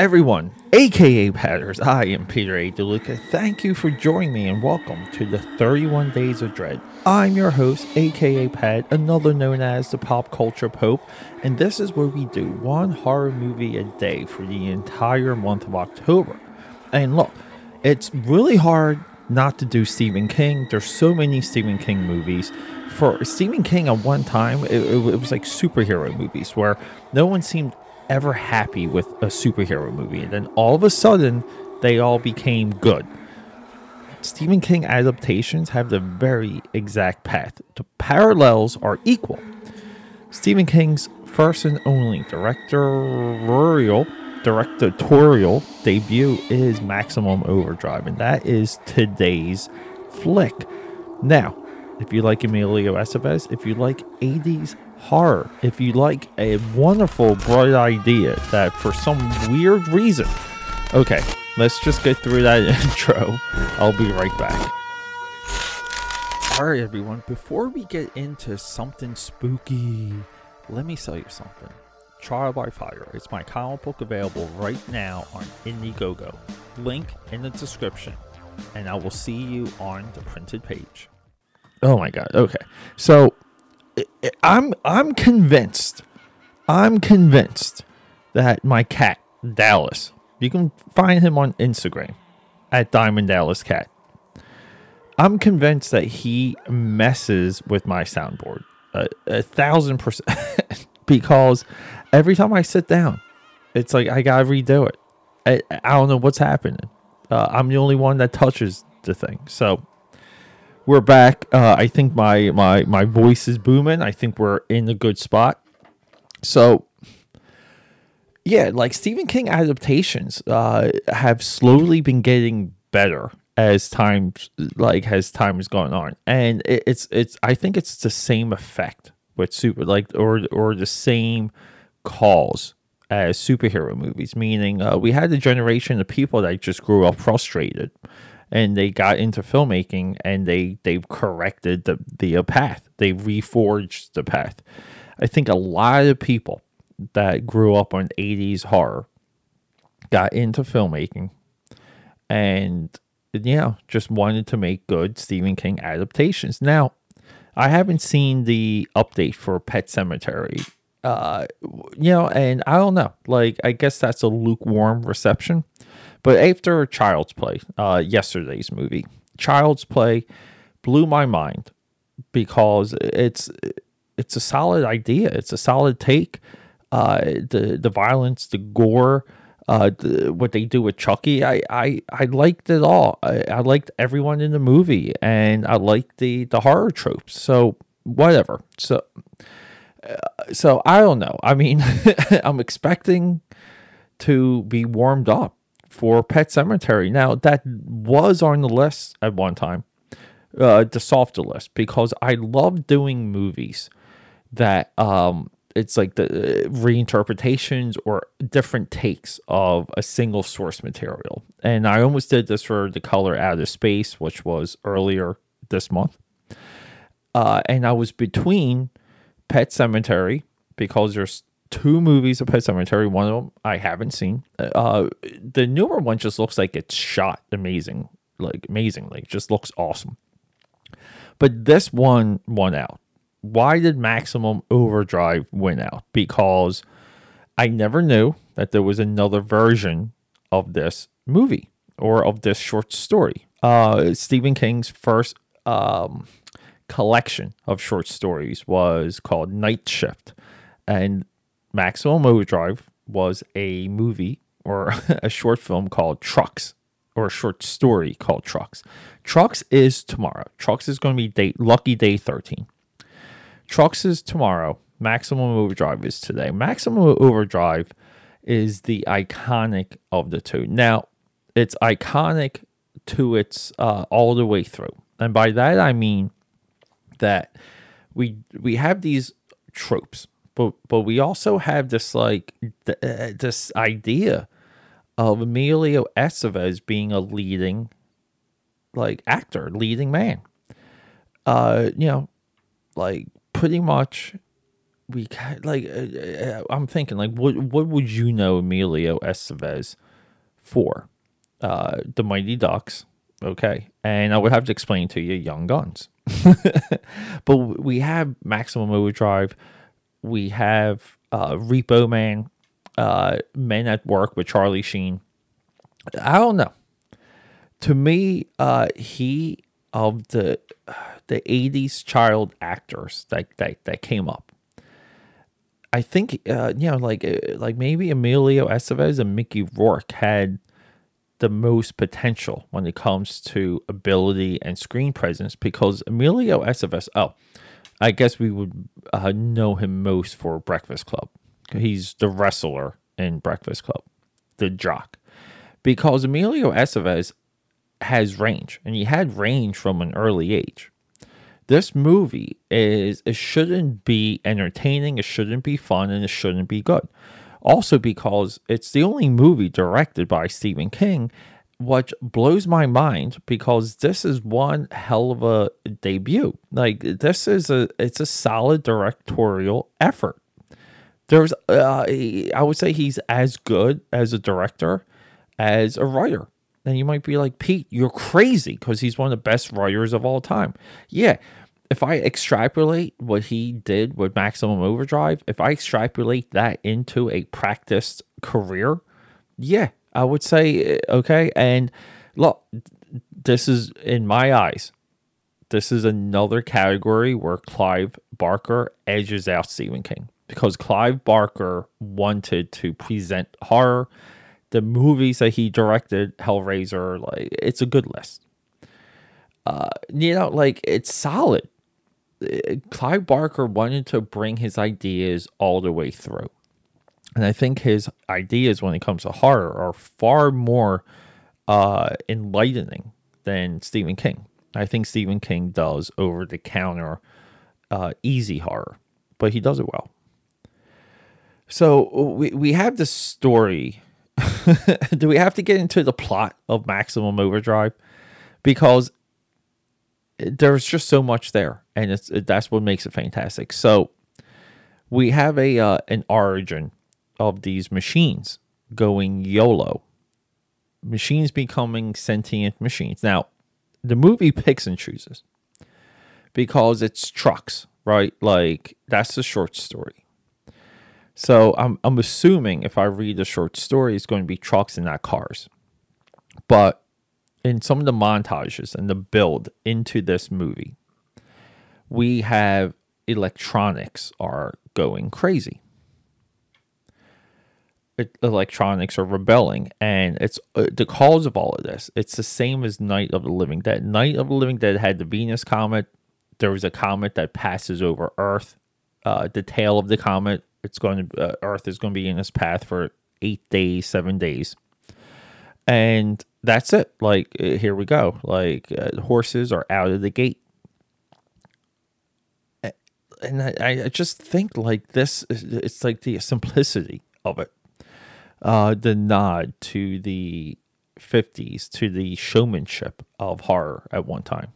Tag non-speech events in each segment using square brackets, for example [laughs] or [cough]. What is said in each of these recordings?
everyone, aka Patters. I am Peter A. DeLuca. Thank you for joining me and welcome to the 31 Days of Dread. I'm your host, aka Pat, another known as the Pop Culture Pope, and this is where we do one horror movie a day for the entire month of October. And look, it's really hard not to do Stephen King. There's so many Stephen King movies. For Stephen King, at one time, it, it, it was like superhero movies where no one seemed ever happy with a superhero movie. And then all of a sudden, they all became good. Stephen King adaptations have the very exact path. The parallels are equal. Stephen King's first and only directorial directorial debut is Maximum Overdrive, and that is today's flick. Now, if you like Emilio Estevez, if you like 80s horror, if you like a wonderful, bright idea that for some weird reason, okay, let's just get through that [laughs] intro. I'll be right back. All right, everyone, before we get into something spooky, let me sell you something. Trial by Fire is my comic book available right now on Indiegogo. Link in the description, and I will see you on the printed page. Oh my god. Okay. So I'm I'm convinced. I'm convinced that my cat Dallas. You can find him on Instagram at Diamond Dallas Cat. I'm convinced that he messes with my soundboard a, a thousand percent [laughs] because every time I sit down, it's like I gotta redo it. I, I don't know what's happening. Uh, I'm the only one that touches the thing. So we're back. Uh, I think my my my voice is booming. I think we're in a good spot. So yeah, like Stephen King adaptations uh, have slowly been getting better as time like as time is going on, and it, it's it's I think it's the same effect with super like or or the same cause as superhero movies. Meaning, uh, we had a generation of people that just grew up frustrated and they got into filmmaking and they they've corrected the the path. They reforged the path. I think a lot of people that grew up on 80s horror got into filmmaking and know just wanted to make good Stephen King adaptations. Now, I haven't seen the update for Pet Sematary Uh, you know, and I don't know. Like, I guess that's a lukewarm reception. But after Child's Play, uh, yesterday's movie, Child's Play blew my mind because it's it's a solid idea. It's a solid take. Uh, the the violence, the gore, uh, the, what they do with Chucky, I I, I liked it all. I, I liked everyone in the movie, and I liked the the horror tropes. So whatever. So. Uh, so I don't know. I mean, [laughs] I'm expecting to be warmed up for Pet Sematary. Now, that was on the list at one time, uh, the softer list, because I love doing movies that um, it's like the uh, reinterpretations or different takes of a single source material. And I almost did this for The Color Out of Space, which was earlier this month. Uh, and I was between Pet Sematary because there's two movies of Pet Sematary. One of them I haven't seen. Uh, the newer one just looks like it's shot amazing, like amazingly. Just looks awesome. But this one won out. Why did Maximum Overdrive win out? Because I never knew that there was another version of this movie or of this short story. Uh, Stephen King's first um, collection of short stories was called Night Shift. And Maximum Overdrive was a movie or [laughs] a short film called Trucks or a short story called Trucks. Trucks is tomorrow. Trucks is going to be day, lucky day 13. Trucks is tomorrow. Maximum Overdrive is today. Maximum Overdrive is the iconic of the two. Now, it's iconic to its uh, all the way through. And by that I mean that we we have these tropes but but we also have this like th- uh, this idea of Emilio Estevez being a leading like actor, leading man. Uh, you know, like pretty much we like uh, I'm thinking like what what would you know Emilio Estevez for? Uh, the Mighty Ducks, okay, and I would have to explain to you Young Guns, [laughs] but we have Maximum Overdrive, we have uh, Repo Man, uh, Men at Work with Charlie Sheen. I don't know. To me, uh, he of the the 80s child actors that, that, that came up. I think, uh, you know, like uh, like maybe Emilio Estevez and Mickey Rourke had the most potential when it comes to ability and screen presence because Emilio Estevez, oh, I guess we would uh, know him most for Breakfast Club. He's the wrestler in Breakfast Club, the jock. Because Emilio Estevez has range, and he had range from an early age. This movie is it shouldn't be entertaining, it shouldn't be fun, and it shouldn't be good. Also, because it's the only movie directed by Stephen King, which blows my mind because this is one hell of a debut. Like this is a it's a solid directorial effort. There's uh, I would say he's as good as a director as a writer then you might be like, Pete, you're crazy because he's one of the best writers of all time. Yeah. If I extrapolate what he did with Maximum Overdrive, if I extrapolate that into a practiced career, yeah, I would say, eh, okay. And look, this is in my eyes, this is another category where Clive Barker edges out Stephen King because Clive Barker wanted to present horror the movies that he directed, Hellraiser, like it's a good list. Uh, you know, like it's solid. Uh, Clive Barker wanted to bring his ideas all the way through. And I think his ideas when it comes to horror are far more uh, enlightening than Stephen King. I think Stephen King does over the counter uh, easy horror, but he does it well. So we, we have this story [laughs] do we have to get into the plot of Maximum Overdrive? Because there's just so much there, and it's that's what makes it fantastic. So we have a uh, an origin of these machines going YOLO, machines becoming sentient machines. Now, the movie picks and chooses because it's trucks, right? Like that's the short story. So I'm I'm assuming if I read the short story, it's going to be trucks and not cars. But in some of the montages and the build into this movie, we have electronics are going crazy. Electronics are rebelling, and it's uh, the cause of all of this. It's the same as Night of the Living Dead. Night of the Living Dead had the Venus comet. There was a comet that passes over Earth. Uh, the tail of the comet it's going to uh, Earth is going to be in its path for eight days, seven days, and that's it. Like uh, here we go. Like uh, horses are out of the gate, and I, I just think like this. It's like the simplicity of it, uh, the nod to the 50s to the showmanship of horror at one time.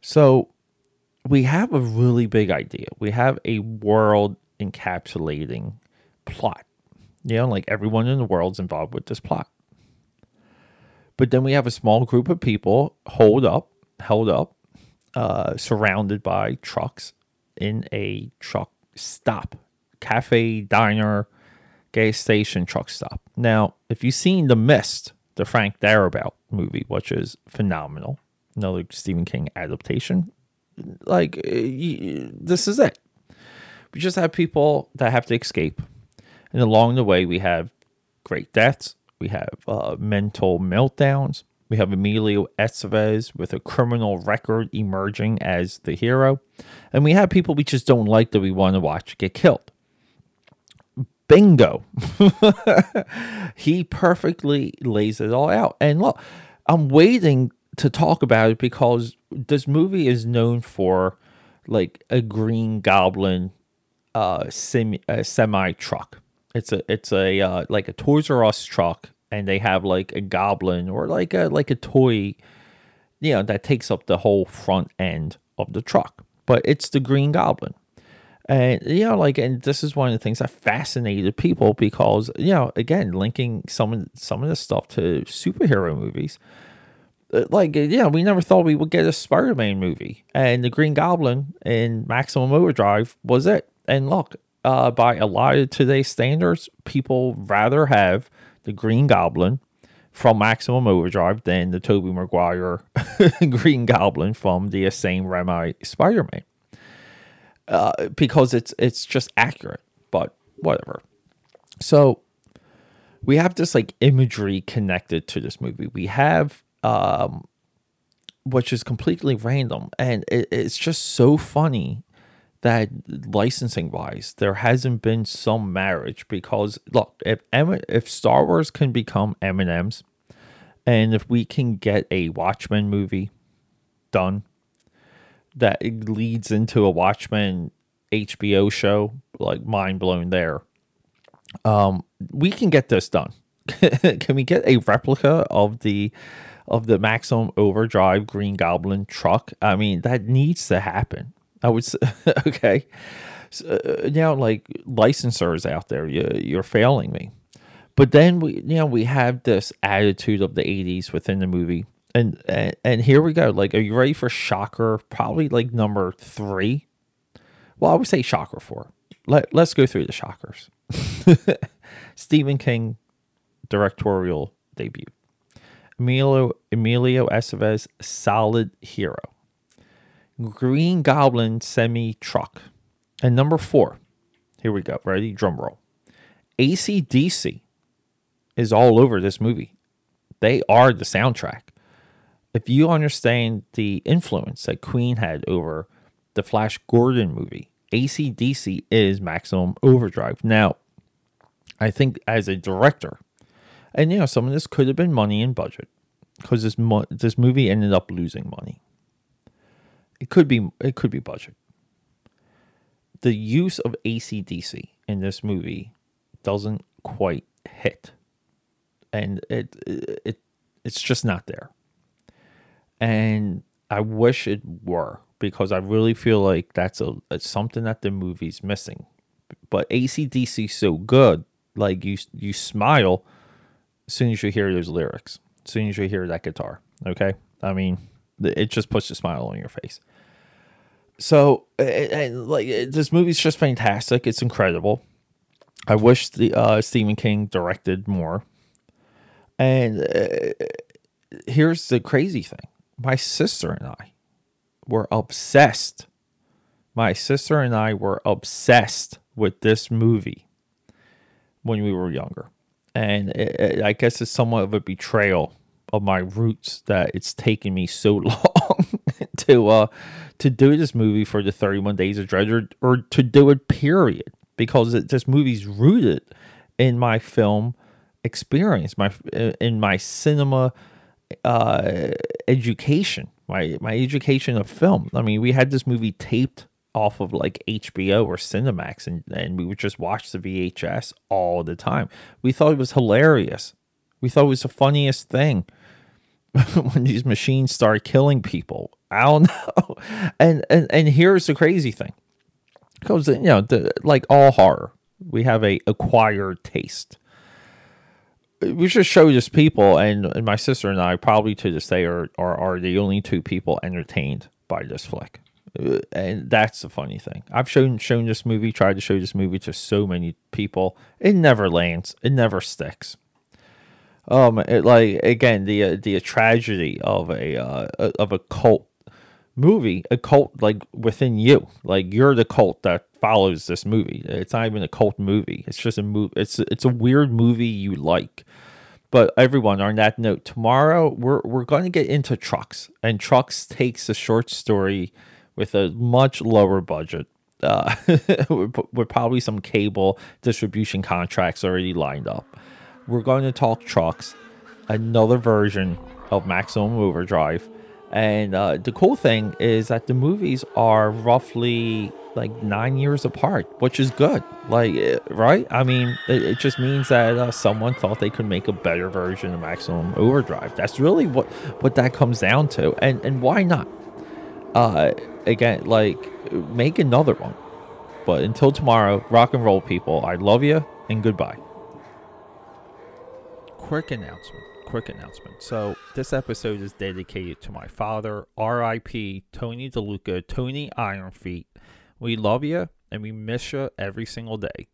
So we have a really big idea. We have a world encapsulating plot. You know, like everyone in the world's involved with this plot. But then we have a small group of people hold up, held up, uh, surrounded by trucks in a truck stop, cafe, diner, gas station truck stop. Now, if you've seen The Mist, the Frank Darabont movie, which is phenomenal, another Stephen King adaptation, like this is it. We just have people that have to escape, and along the way we have great deaths. We have uh, mental meltdowns. We have Emilio Estevez with a criminal record emerging as the hero. And we have people we just don't like that we want to watch get killed. Bingo. [laughs] he perfectly lays it all out. And look, I'm waiting to talk about it because this movie is known for like a Green Goblin uh semi semi truck. It's a it's a uh, like a Toys R Us truck, and they have like a goblin or like a like a toy, you know, that takes up the whole front end of the truck. But it's the Green Goblin. And you know, like, and this is one of the things that fascinated people because you know, again, linking some of some of this stuff to superhero movies. Uh, like, yeah, we never thought we would get a Spider-Man movie, and the Green Goblin in Maximum Overdrive was it. And look, uh, by a lot of today's standards, people rather have the Green Goblin from Maximum Overdrive than the Tobey Maguire [laughs] Green Goblin from the Sam Raimi Spider-Man uh, because it's it's just accurate. But whatever. So we have this like imagery connected to this movie. We have um, which is completely random, and it, it's just so funny that licensing wise there hasn't been some marriage because look if M- if Star Wars can become M&M's and if we can get a Watchmen movie done that leads into a Watchmen HBO show, like mind blown there. Um, we can get this done. [laughs] can we get a replica of the of the Maximum Overdrive Green Goblin truck? I mean, that needs to happen. I would say, [laughs] okay. So, uh, now, like licensors out there, you, you're failing me. But then we, you know, we have this attitude of the '80s within the movie and, and here we go. Like, are you ready for Shocker? Probably like number three. Well, I would say Shocker four. Let Let's go through the shockers. [laughs] Stephen King directorial debut. Emilio Emilio Estevez solid hero. Green Goblin semi truck. And number four. Here we go. Ready? Drum roll. ACDC is all over this movie. They are the soundtrack if you understand the influence that Queen had over the Flash Gordon movie, ACDC is Maximum Overdrive. Now, I think as a director, and you know, some of this could have been money and budget because this mo- this movie ended up losing money. It could be it could be budget. The use of ACDC in this movie doesn't quite hit, and it it it's just not there and I wish it were because I really feel like that's a it's something that the movie's missing. But ACDC so good, like you you smile as soon as you hear those lyrics, as soon as you hear that guitar. Okay, I mean it just puts a smile on your face. So like this movie's just fantastic. It's incredible. I wish the uh, Stephen King directed more. And uh, here's the crazy thing my sister and I were obsessed. My sister and I were obsessed with this movie when we were younger. And it, it, I guess it's somewhat of a betrayal of my roots that it's taken me so [laughs] long to uh to do this movie for the 31 Days of Dread or, or to do it period because it, this movie's rooted in my film experience my in my cinema uh, education, my my education of film. I mean, we had this movie taped off of like HBO or Cinemax, and and we would just watch the VHS all the time. We thought it was hilarious. We thought it was the funniest thing [laughs] when these machines start killing people. I don't [laughs] know. And and and here's the crazy thing, because you know, the, like all horror, we have a acquired taste we just show this people, and, and my sister and I probably to this day are, are, are the only two people entertained by this flick. Uh, and that's the funny thing. I've shown shown this movie, tried to show this movie to so many people. It never lands. It never sticks. Um, it, like again, the uh, the tragedy of a uh, of a cult movie, a cult like within you, like you're the cult that follows this movie. It's not even a cult movie. It's just a movie. It's it's a weird movie you like. But everyone, on that note, tomorrow we're we're going to get into trucks, and trucks takes a short story with a much lower budget. Uh, [laughs] with probably some cable distribution contracts already lined up. We're going to talk trucks, another version of Maximum Overdrive and uh, the cool thing is that the movies are roughly like nine years apart, which is good. Like, eh, right? I mean, it, it just means that uh, someone thought they could make a better version of Maximum Overdrive. That's really what what that comes down to. And and why not? Uh, again, like make another one. But until tomorrow, rock and roll, people. I love you and goodbye. Quick announcement. Quick announcement. So, this episode is dedicated to my father, R.I.P. Tony DeLuca, Tony Ironfeet. We love you and we miss you every single day.